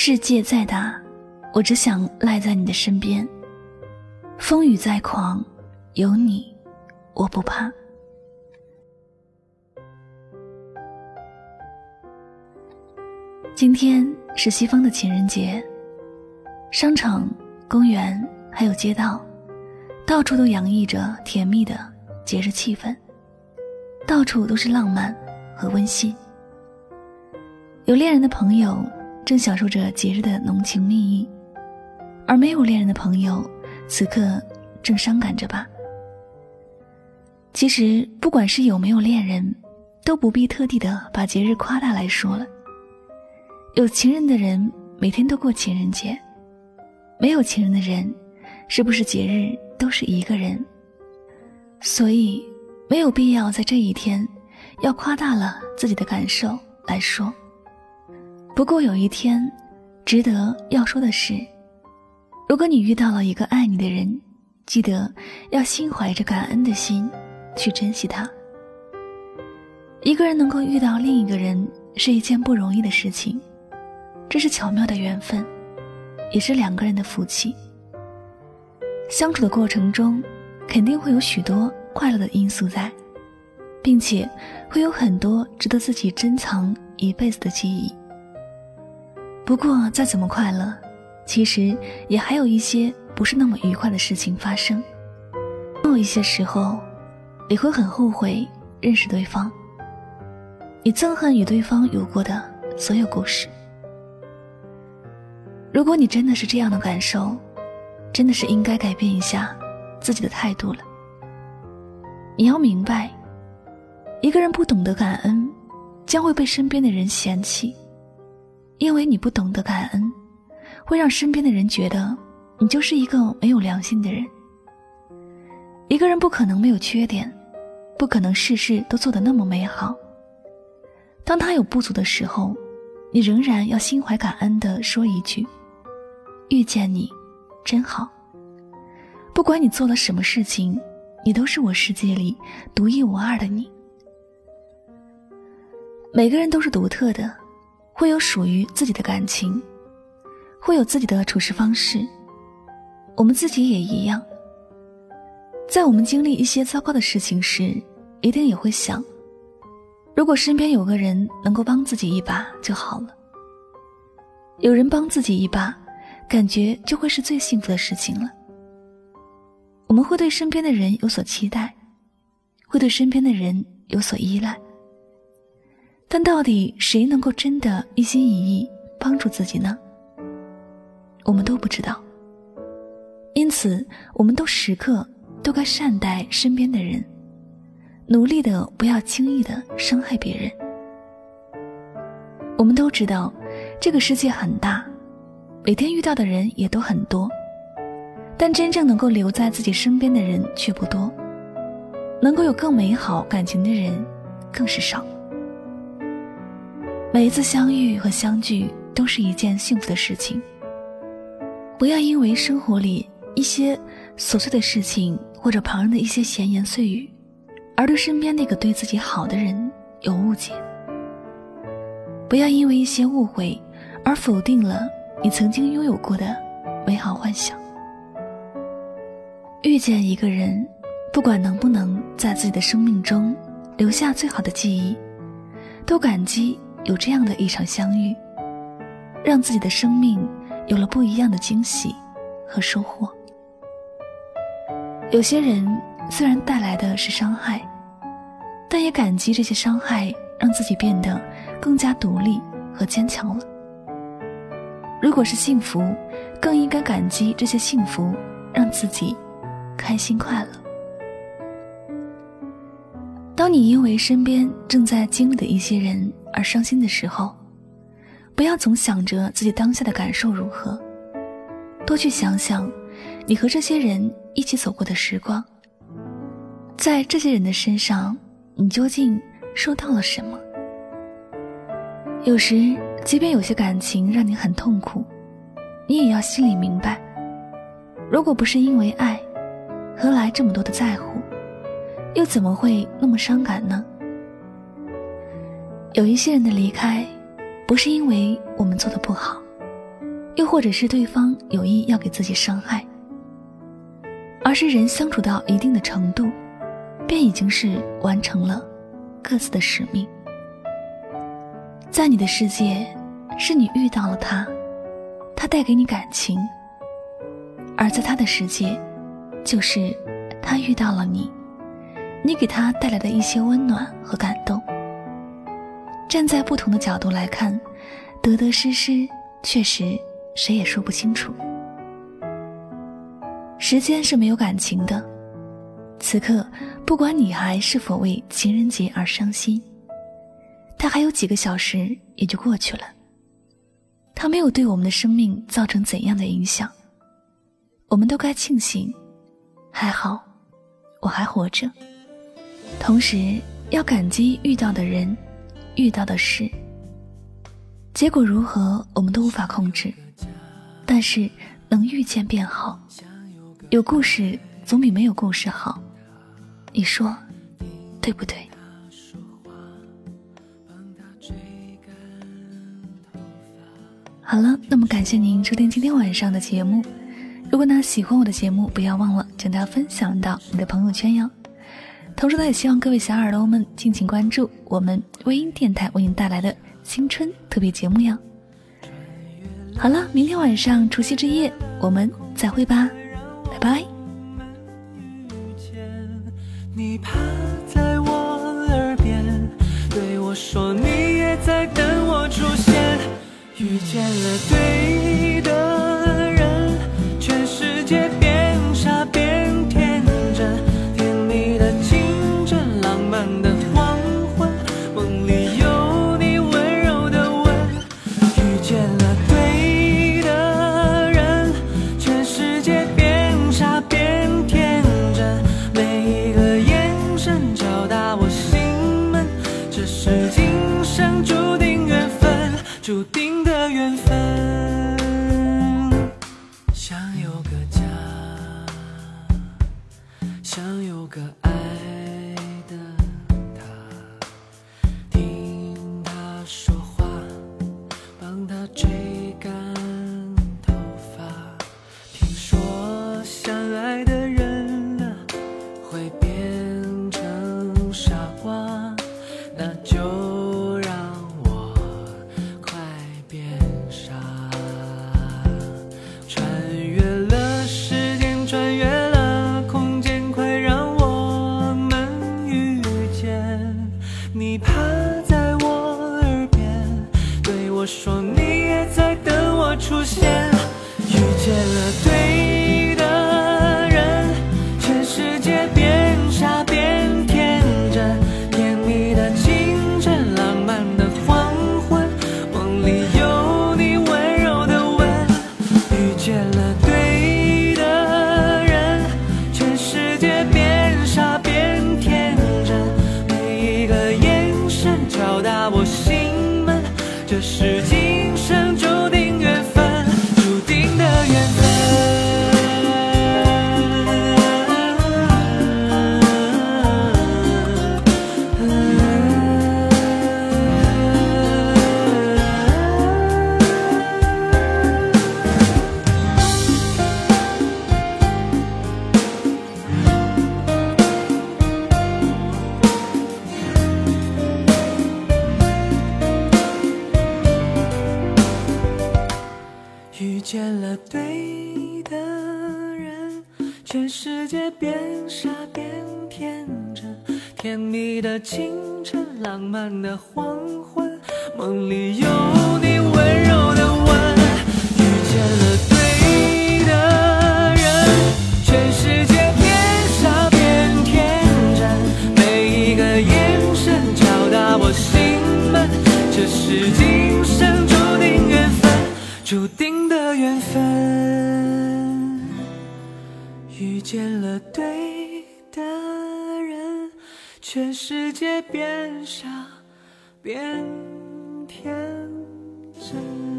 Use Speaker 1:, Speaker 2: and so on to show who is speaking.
Speaker 1: 世界再大，我只想赖在你的身边。风雨再狂，有你，我不怕。今天是西方的情人节，商场、公园还有街道，到处都洋溢着甜蜜的节日气氛，到处都是浪漫和温馨。有恋人的朋友正享受着节日的浓情蜜意，而没有恋人的朋友此刻正伤感着吧。其实，不管是有没有恋人，都不必特地的把节日夸大来说了。有情人的人每天都过情人节，没有情人的人，是不是节日都是一个人？所以没有必要在这一天，要夸大了自己的感受来说。不过有一天，值得要说的是，如果你遇到了一个爱你的人，记得要心怀着感恩的心去珍惜他。一个人能够遇到另一个人是一件不容易的事情。这是巧妙的缘分，也是两个人的福气。相处的过程中，肯定会有许多快乐的因素在，并且会有很多值得自己珍藏一辈子的记忆。不过，再怎么快乐，其实也还有一些不是那么愉快的事情发生。总有一些时候，你会很后悔认识对方，你憎恨与对方有过的所有故事。如果你真的是这样的感受，真的是应该改变一下自己的态度了。你要明白，一个人不懂得感恩，将会被身边的人嫌弃，因为你不懂得感恩，会让身边的人觉得你就是一个没有良心的人。一个人不可能没有缺点，不可能事事都做得那么美好。当他有不足的时候，你仍然要心怀感恩的说一句。遇见你，真好。不管你做了什么事情，你都是我世界里独一无二的你。每个人都是独特的，会有属于自己的感情，会有自己的处事方式。我们自己也一样。在我们经历一些糟糕的事情时，一定也会想：如果身边有个人能够帮自己一把就好了。有人帮自己一把。感觉就会是最幸福的事情了。我们会对身边的人有所期待，会对身边的人有所依赖。但到底谁能够真的一心一意帮助自己呢？我们都不知道。因此，我们都时刻都该善待身边的人，努力的不要轻易的伤害别人。我们都知道，这个世界很大。每天遇到的人也都很多，但真正能够留在自己身边的人却不多，能够有更美好感情的人更是少。每一次相遇和相聚都是一件幸福的事情。不要因为生活里一些琐碎的事情或者旁人的一些闲言碎语，而对身边那个对自己好的人有误解。不要因为一些误会而否定了。你曾经拥有过的美好幻想，遇见一个人，不管能不能在自己的生命中留下最好的记忆，都感激有这样的一场相遇，让自己的生命有了不一样的惊喜和收获。有些人虽然带来的是伤害，但也感激这些伤害，让自己变得更加独立和坚强了。如果是幸福，更应该感激这些幸福，让自己开心快乐。当你因为身边正在经历的一些人而伤心的时候，不要总想着自己当下的感受如何，多去想想你和这些人一起走过的时光，在这些人的身上，你究竟收到了什么？有时。即便有些感情让你很痛苦，你也要心里明白，如果不是因为爱，何来这么多的在乎？又怎么会那么伤感呢？有一些人的离开，不是因为我们做的不好，
Speaker 2: 又或者是对方有意要给自己伤害，而是人相处到一定的程度，便已经是完成了各自的使命。在你的世界，是你遇到了他，他带给你感情；而在他的世界，就是他遇到了你，你给他带来的一些温暖和感动。站在不同的角度来看，得得失失，确实。谁也说不清楚。时间是没有感情的，此刻不管你还是否为情人节而伤心，它还有几个小时也就过去了。它没有对我们的生命造成怎样的影响，我们都该庆幸，还好我还活着。同时要感激遇到的人，遇到的事。结果如何，我们都无法控制。但是能遇见便好，有故事总比没有故事好，你说对不对？好了，那么感谢您收听今天晚上的节目。如果呢喜欢我的节目，不要忘了将它分享到你的朋友圈哟。同时呢，也希望各位小耳朵们敬请关注我们微音电台为您带来的新春特别节目哟。好了，明天晚上除夕之夜，我们再会吧，拜拜。你趴在我耳边，对我说你也在等我出现，遇见了对有个爱。你也在等我出现遇见了对见了对的人，全世界变傻变天真，甜蜜的清晨，浪漫的黄昏，梦里有你。遇见了对的人。全世界变傻，变天真。